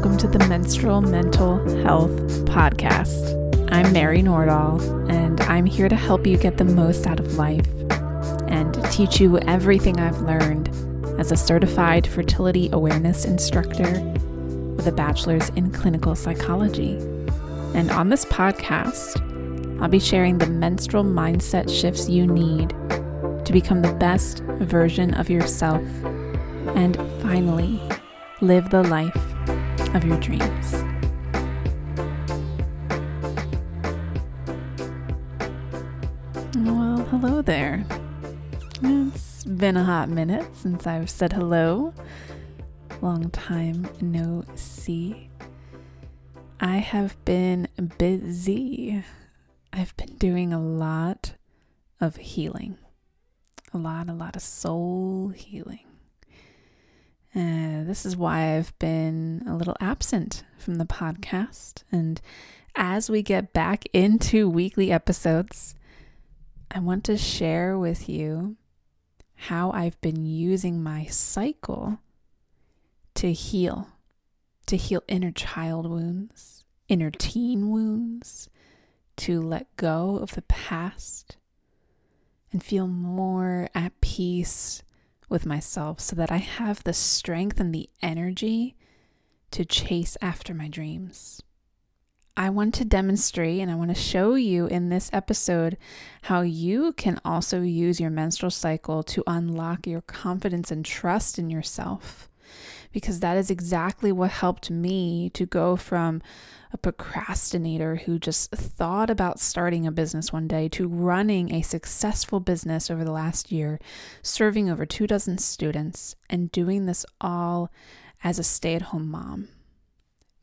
welcome to the Menstrual Mental Health Podcast. I'm Mary Nordahl, and I'm here to help you get the most out of life and teach you everything I've learned as a certified fertility awareness instructor with a bachelor's in clinical psychology. And on this podcast, I'll be sharing the menstrual mindset shifts you need to become the best version of yourself and finally live the life of your dreams. Well, hello there. It's been a hot minute since I've said hello. Long time no see. I have been busy. I've been doing a lot of healing. A lot, a lot of soul healing. Uh, this is why I've been a little absent from the podcast. And as we get back into weekly episodes, I want to share with you how I've been using my cycle to heal, to heal inner child wounds, inner teen wounds, to let go of the past and feel more at peace with myself so that I have the strength and the energy to chase after my dreams. I want to demonstrate and I want to show you in this episode how you can also use your menstrual cycle to unlock your confidence and trust in yourself because that is exactly what helped me to go from a procrastinator who just thought about starting a business one day to running a successful business over the last year, serving over two dozen students, and doing this all as a stay at home mom.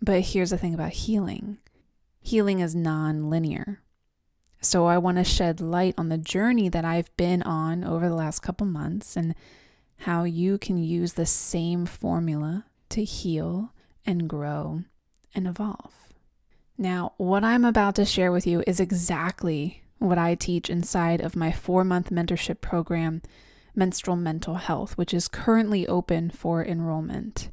But here's the thing about healing healing is non linear. So I want to shed light on the journey that I've been on over the last couple months and how you can use the same formula to heal and grow and evolve. Now, what I'm about to share with you is exactly what I teach inside of my four month mentorship program, Menstrual Mental Health, which is currently open for enrollment.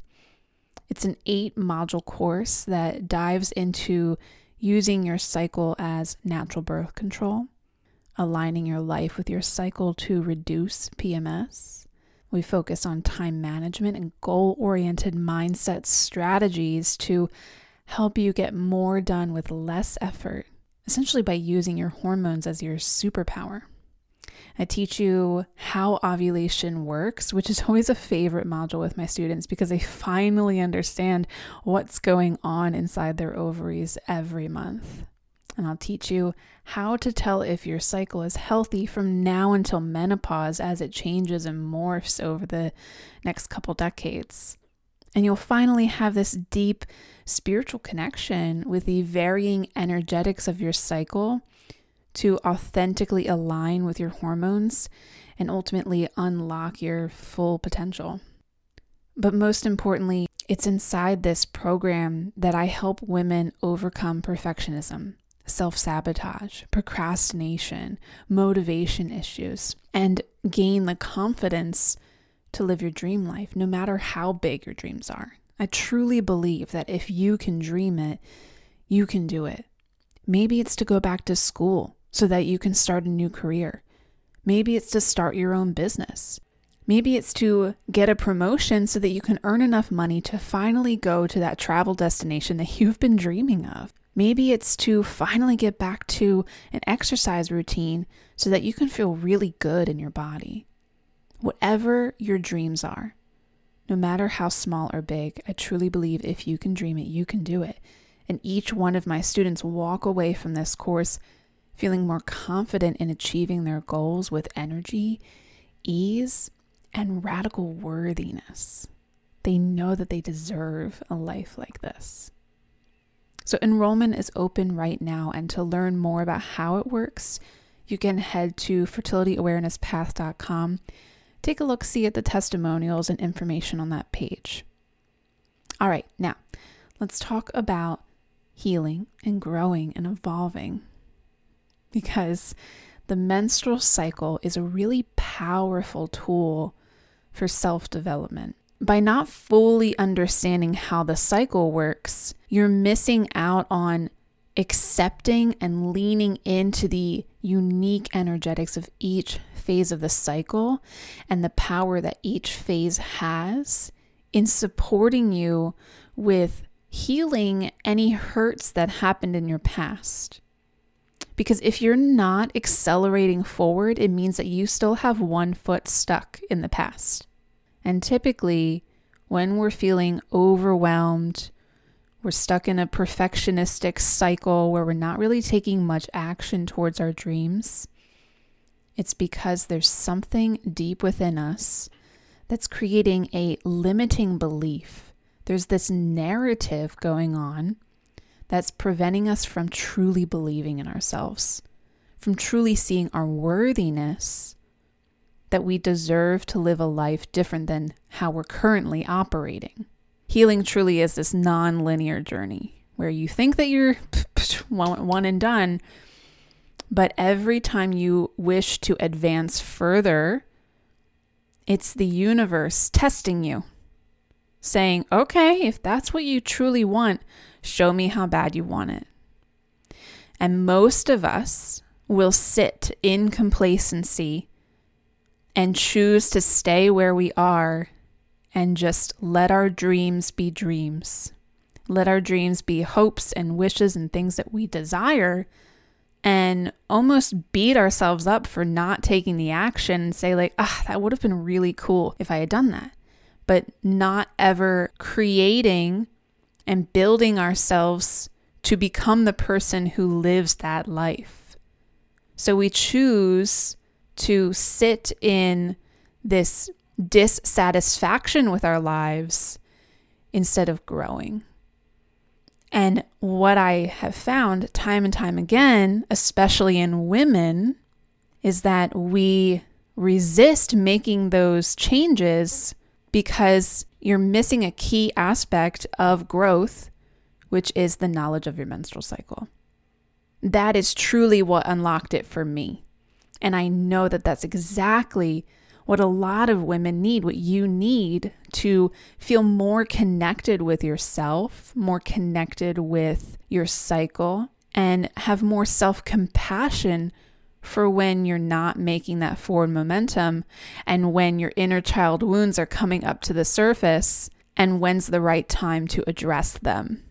It's an eight module course that dives into using your cycle as natural birth control, aligning your life with your cycle to reduce PMS, we focus on time management and goal oriented mindset strategies to help you get more done with less effort, essentially by using your hormones as your superpower. I teach you how ovulation works, which is always a favorite module with my students because they finally understand what's going on inside their ovaries every month and I'll teach you how to tell if your cycle is healthy from now until menopause as it changes and morphs over the next couple decades. And you'll finally have this deep spiritual connection with the varying energetics of your cycle to authentically align with your hormones and ultimately unlock your full potential. But most importantly, it's inside this program that I help women overcome perfectionism self sabotage, procrastination, motivation issues, and gain the confidence to live your dream life, no matter how big your dreams are. I truly believe that if you can dream it, you can do it. Maybe it's to go back to school so that you can start a new career. Maybe it's to start your own business. Maybe it's to get a promotion so that you can earn enough money to finally go to that travel destination that you've been dreaming of. Maybe it's to finally get back to an exercise routine so that you can feel really good in your body. Whatever your dreams are, no matter how small or big, I truly believe if you can dream it, you can do it. And each one of my students walk away from this course feeling more confident in achieving their goals with energy, ease, and radical worthiness. They know that they deserve a life like this. So, enrollment is open right now, and to learn more about how it works, you can head to fertilityawarenesspath.com. Take a look, see at the testimonials and information on that page. All right, now let's talk about healing and growing and evolving because the menstrual cycle is a really powerful tool for self development by not fully understanding how the cycle works, you're missing out on accepting and leaning into the unique energetics of each phase of the cycle and the power that each phase has in supporting you with healing any hurts that happened in your past. Because if you're not accelerating forward, it means that you still have one foot stuck in the past. And typically, when we're feeling overwhelmed, we're stuck in a perfectionistic cycle where we're not really taking much action towards our dreams. It's because there's something deep within us that's creating a limiting belief. There's this narrative going on that's preventing us from truly believing in ourselves, from truly seeing our worthiness, that we deserve to live a life different than how we're currently operating. Healing truly is this non linear journey where you think that you're one and done, but every time you wish to advance further, it's the universe testing you, saying, okay, if that's what you truly want, show me how bad you want it. And most of us will sit in complacency and choose to stay where we are and just let our dreams be dreams. Let our dreams be hopes and wishes and things that we desire and almost beat ourselves up for not taking the action and say, like, ah, that would have been really cool if I had done that. But not ever creating and building ourselves to become the person who lives that life. So we choose to sit in this dissatisfaction with our lives instead of growing. And what I have found time and time again, especially in women, is that we resist making those changes because you're missing a key aspect of growth, which is the knowledge of your menstrual cycle. That is truly what unlocked it for me. And I know that that's exactly what a lot of women need, what you need to feel more connected with yourself, more connected with your cycle, and have more self compassion for when you're not making that forward momentum and when your inner child wounds are coming up to the surface and when's the right time to address them.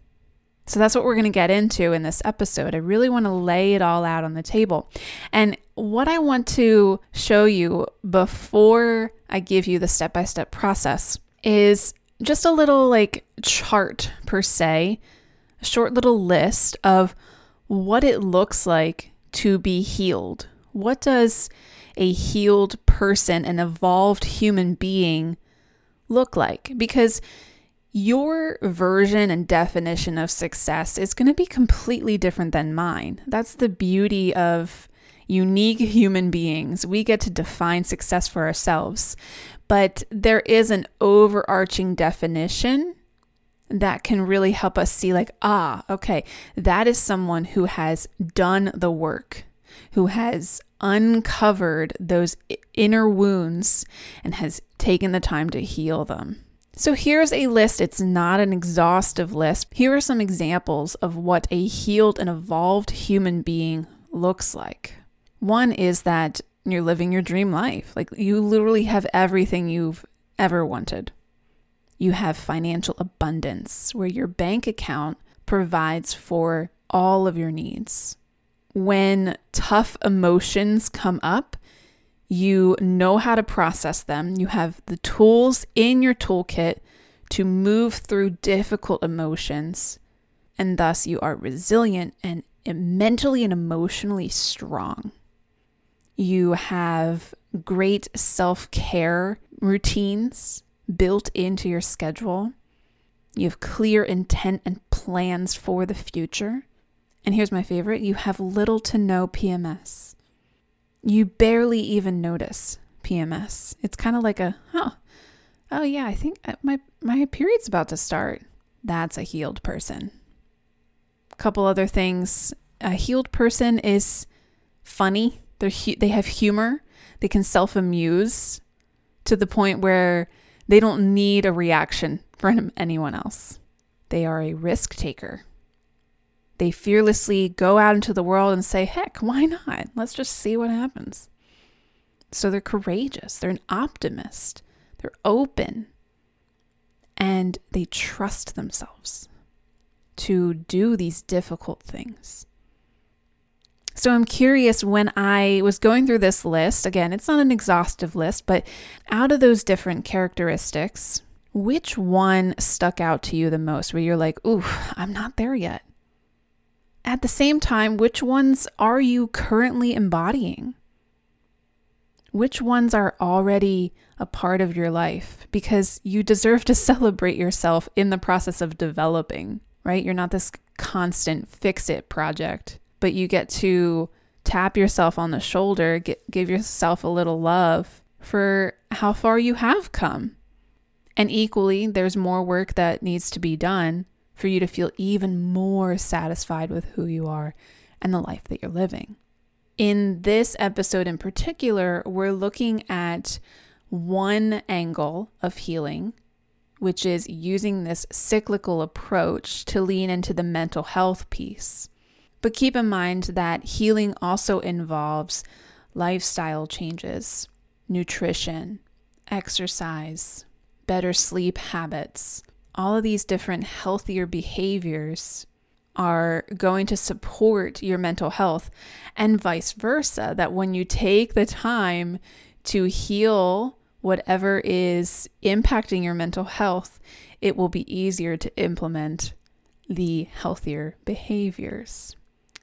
So that's what we're going to get into in this episode. I really want to lay it all out on the table. And what I want to show you before I give you the step by step process is just a little like chart per se, a short little list of what it looks like to be healed. What does a healed person, an evolved human being, look like? Because your version and definition of success is going to be completely different than mine. That's the beauty of unique human beings. We get to define success for ourselves, but there is an overarching definition that can really help us see, like, ah, okay, that is someone who has done the work, who has uncovered those inner wounds and has taken the time to heal them. So here's a list. It's not an exhaustive list. Here are some examples of what a healed and evolved human being looks like. One is that you're living your dream life. Like you literally have everything you've ever wanted. You have financial abundance where your bank account provides for all of your needs. When tough emotions come up, you know how to process them. You have the tools in your toolkit to move through difficult emotions. And thus, you are resilient and mentally and emotionally strong. You have great self care routines built into your schedule. You have clear intent and plans for the future. And here's my favorite you have little to no PMS you barely even notice PMS. It's kind of like a, huh, oh yeah, I think uh, my my period's about to start. That's a healed person. Couple other things. A healed person is funny. They're hu- they have humor. They can self-amuse to the point where They don't need a reaction from anyone else. They are a risk taker. They fearlessly go out into the world and say, heck, why not? Let's just see what happens. So they're courageous, they're an optimist, they're open, and they trust themselves to do these difficult things. So I'm curious when I was going through this list, again, it's not an exhaustive list, but out of those different characteristics, which one stuck out to you the most where you're like, ooh, I'm not there yet? At the same time, which ones are you currently embodying? Which ones are already a part of your life? Because you deserve to celebrate yourself in the process of developing, right? You're not this constant fix it project but you get to tap yourself on the shoulder, get, give yourself a little love for how far you have come. And equally, there's more work that needs to be done for you to feel even more satisfied with who you are and the life that you're living. In this episode in particular, we're looking at one angle of healing, which is using this cyclical approach to lean into the mental health piece. But keep in mind that healing also involves lifestyle changes, nutrition, exercise, better sleep habits. All of these different healthier behaviors are going to support your mental health, and vice versa. That when you take the time to heal whatever is impacting your mental health, it will be easier to implement the healthier behaviors.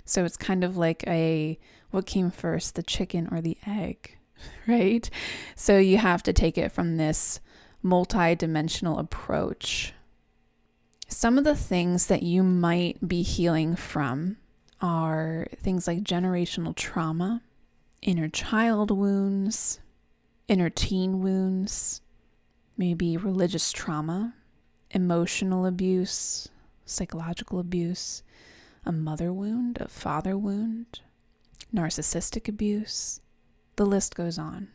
So it's kind of like a what came first, the chicken or the egg, right? So you have to take it from this multi-dimensional approach. Some of the things that you might be healing from are things like generational trauma, inner child wounds, inner teen wounds, maybe religious trauma, emotional abuse, psychological abuse, a mother wound, a father wound, narcissistic abuse. The list goes on.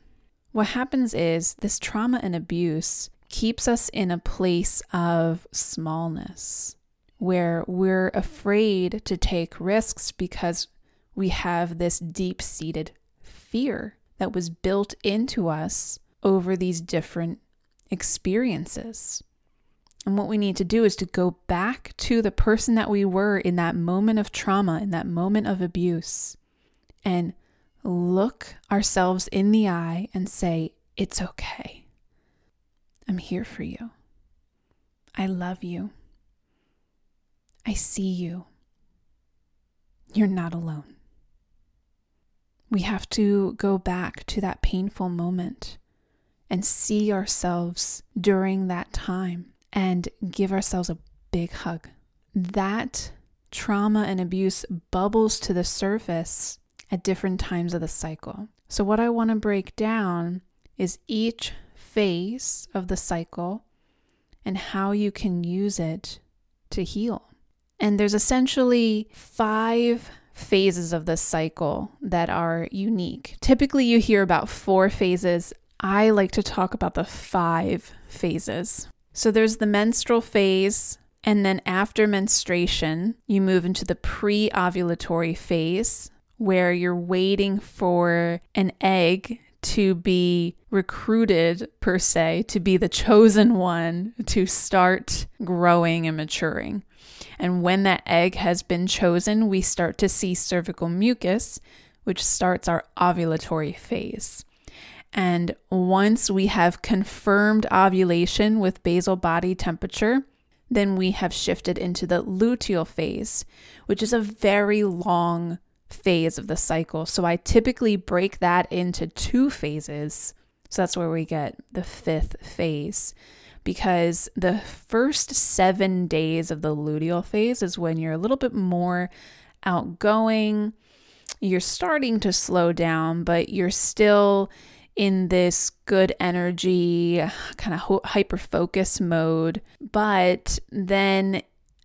What happens is this trauma and abuse keeps us in a place of smallness where we're afraid to take risks because we have this deep seated fear that was built into us over these different experiences. And what we need to do is to go back to the person that we were in that moment of trauma, in that moment of abuse, and look ourselves in the eye and say, It's okay. I'm here for you. I love you. I see you. You're not alone. We have to go back to that painful moment and see ourselves during that time and give ourselves a big hug. That trauma and abuse bubbles to the surface at different times of the cycle. So, what I want to break down is each phase of the cycle and how you can use it to heal. And there's essentially five phases of the cycle that are unique. Typically, you hear about four phases. I like to talk about the five phases. So there's the menstrual phase, and then after menstruation, you move into the pre ovulatory phase where you're waiting for an egg to be recruited, per se, to be the chosen one to start growing and maturing. And when that egg has been chosen, we start to see cervical mucus, which starts our ovulatory phase. And once we have confirmed ovulation with basal body temperature, then we have shifted into the luteal phase, which is a very long phase of the cycle. So I typically break that into two phases. So that's where we get the fifth phase. Because the first seven days of the luteal phase is when you're a little bit more outgoing. You're starting to slow down, but you're still in this good energy, kind of hyper focus mode. But then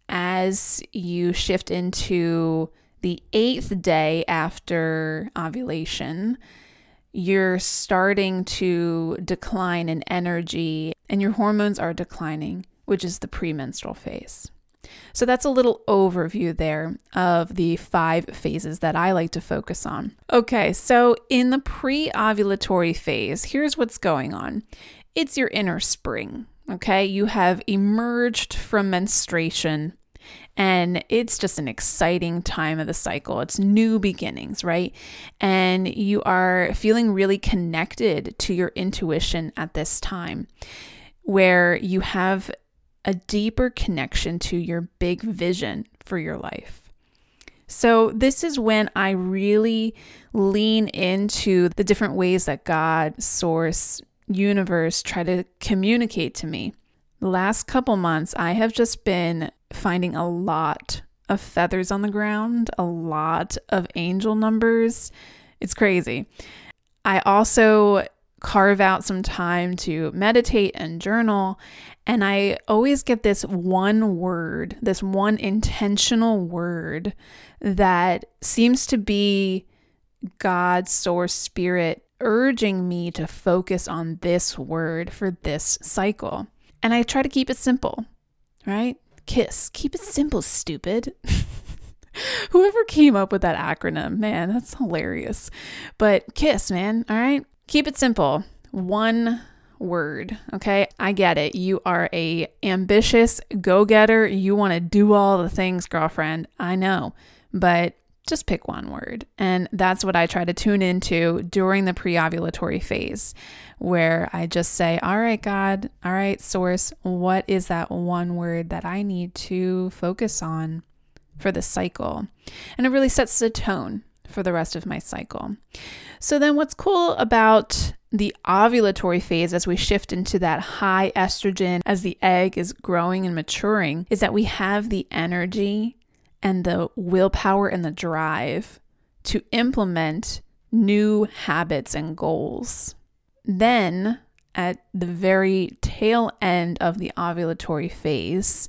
as you shift into the eighth day after ovulation, you're starting to decline in energy and your hormones are declining, which is the premenstrual phase. So that's a little overview there of the five phases that I like to focus on. Okay, so in the pre ovulatory phase, here's what's going on it's your inner spring. Okay, you have emerged from menstruation and it's just an exciting time of the cycle. It's new beginnings, right? And you are feeling really connected to your intuition at this time, where you have a deeper connection to your big vision for your life. So, this is when I really lean into the different ways that God, Source, Universe try to communicate to me. The last couple months, I have just been finding a lot of feathers on the ground, a lot of angel numbers. It's crazy. I also carve out some time to meditate and journal. And I always get this one word, this one intentional word that seems to be God's source spirit urging me to focus on this word for this cycle. And I try to keep it simple, right? KISS. Keep it simple, stupid. Whoever came up with that acronym, man, that's hilarious. But KISS, man, all right? Keep it simple. One word, okay? I get it. You are a ambitious go-getter. You want to do all the things, girlfriend. I know. But just pick one word. And that's what I try to tune into during the pre ovulatory phase, where I just say, All right, God, all right, source, what is that one word that I need to focus on for this cycle? And it really sets the tone for the rest of my cycle. So, then what's cool about the ovulatory phase as we shift into that high estrogen as the egg is growing and maturing is that we have the energy and the willpower and the drive to implement new habits and goals. Then, at the very tail end of the ovulatory phase,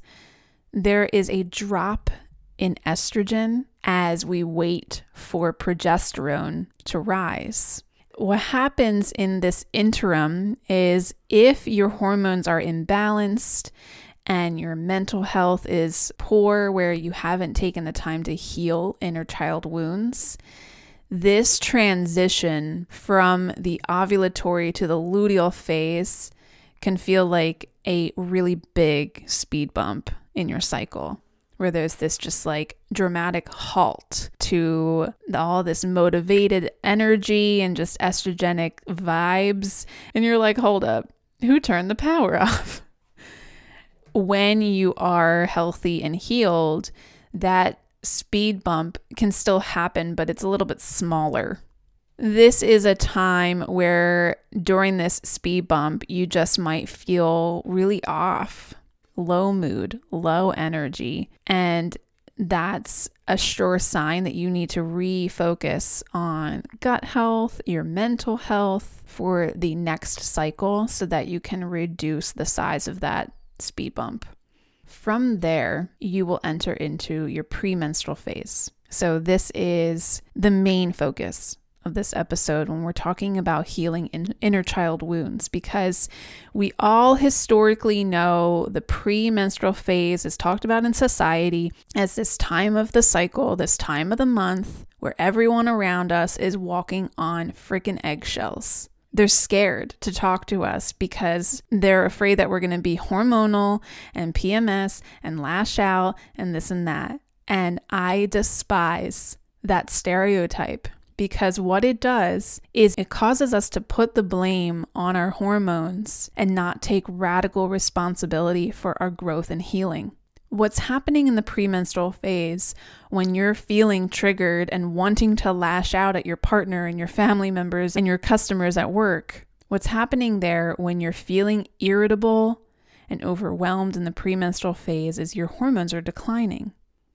there is a drop in estrogen as we wait for progesterone to rise. What happens in this interim is if your hormones are imbalanced and your mental health is poor, where you haven't taken the time to heal inner child wounds, this transition from the ovulatory to the luteal phase can feel like a really big speed bump in your cycle where there's this just like dramatic halt to all this motivated energy and just estrogenic vibes. And you're like, hold up, who turned the power off? When you are healthy and healed, that speed bump can still happen, but it's a little bit smaller. This is a time where during this speed bump, you just might feel really off, low mood, low energy. And that's a sure sign that you need to refocus on gut health, your mental health for the next cycle so that you can reduce the size of that speed bump. From there, you will enter into your premenstrual phase. So, this is the main focus of this episode when we're talking about healing in inner child wounds because we all historically know the premenstrual phase is talked about in society as this time of the cycle, this time of the month where everyone around us is walking on freaking eggshells they're scared to talk to us because they're afraid that we're going to be hormonal and PMS and lash out and this and that. And I despise that stereotype because what it does is it causes us to put the blame on our hormones and not take radical responsibility for our growth and healing. What's happening in the premenstrual phase when you're feeling triggered and wanting to lash out at your partner and your family members and your customers at work? What's happening there when you're feeling irritable and overwhelmed in the premenstrual phase is your hormones are declining.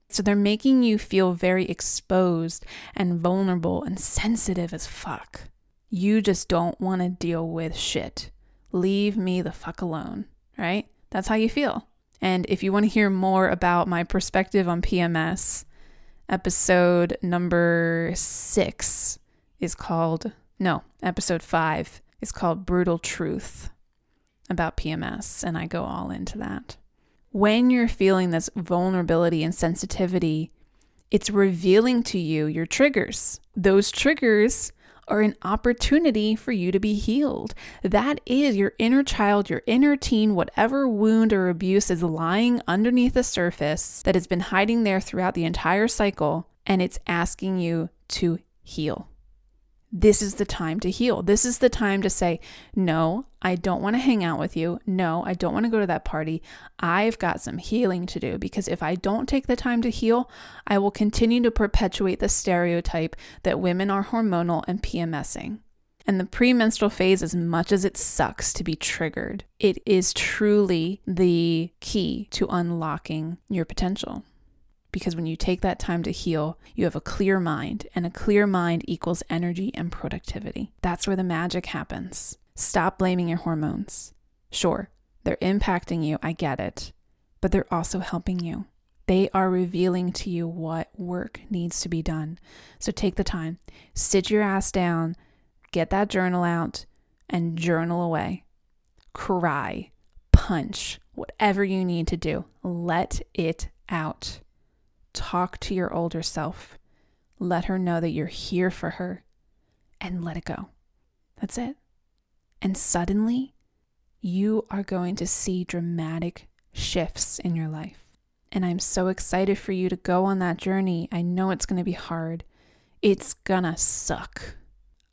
So they're making you feel very exposed and vulnerable and sensitive as fuck. You just don't want to deal with shit. Leave me the fuck alone, right? That's how you feel. And if you want to hear more about my perspective on PMS, episode number six is called no, episode five is called Brutal Truth about PMS, and I go all into that. When you're feeling this vulnerability and sensitivity, it's revealing to you your triggers. Those triggers are an opportunity for you to be healed. That is your inner child, your inner teen, whatever wound or abuse is lying underneath the surface that has been hiding there throughout the entire cycle, and it's asking you to heal this is the time to heal. This is the time to say, no, I don't want to hang out with you. No, I don't want to go to that party. I've got some healing to do because if I don't take the time to heal, I will continue to perpetuate the stereotype that women are hormonal and PMSing. And the premenstrual phase, as much as it sucks to be triggered, it is truly the key to unlocking your potential because when you take that time to heal, you have a clear mind, and a clear mind equals energy and productivity. That's where the magic happens. Stop blaming your hormones. Sure, they're impacting you, I get it, but they're also helping you. They are revealing to you what work needs to be done. So take the time, sit your ass down, get that journal out, and journal away. Cry, punch, whatever you need to do. Let it out. Talk to your older self. Let her know that you're here for her and let it go. That's it. And suddenly, you are going to see dramatic shifts in your life. And I'm so excited for you to go on that journey. I know it's going to be hard. It's gonna suck.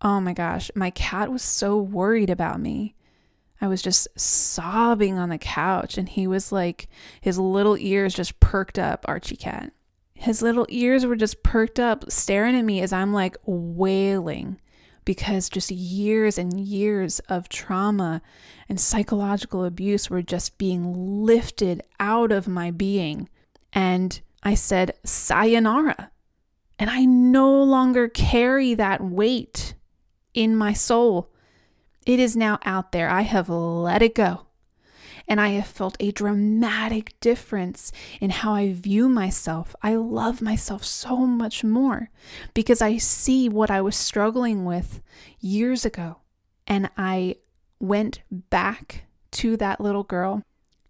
Oh my gosh, my cat was so worried about me. I was just sobbing on the couch, and he was like, his little ears just perked up, Archie Cat. His little ears were just perked up, staring at me as I'm like wailing because just years and years of trauma and psychological abuse were just being lifted out of my being. And I said, Sayonara. And I no longer carry that weight in my soul. It is now out there. I have let it go and I have felt a dramatic difference in how I view myself. I love myself so much more because I see what I was struggling with years ago. And I went back to that little girl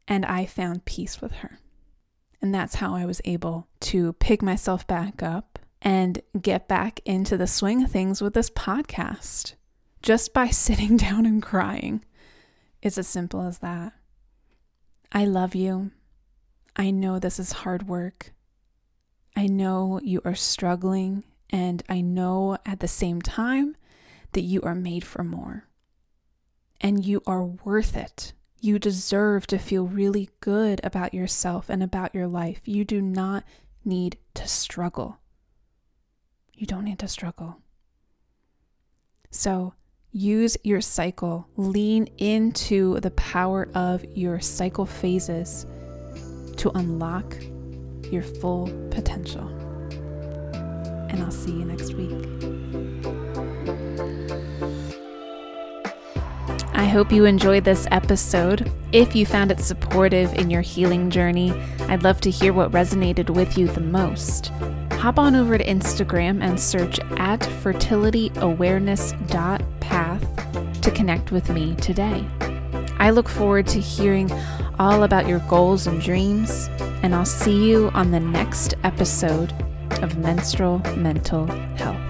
and I found peace with her. And that's how I was able to pick myself back up and get back into the swing of things with this podcast just by sitting down and crying. It's as simple as that. I love you. I know this is hard work. I know you are struggling, and I know at the same time that you are made for more. And you are worth it. You deserve to feel really good about yourself and about your life. You do not need to struggle. You don't need to struggle. So, Use your cycle, lean into the power of your cycle phases to unlock your full potential. And I'll see you next week. I hope you enjoyed this episode. If you found it supportive in your healing journey, I'd love to hear what resonated with you the most hop on over to Instagram and search at fertilityawareness.path to connect with me today. I look forward to hearing all about your goals and dreams, and I'll see you on the next episode of Menstrual Mental Health.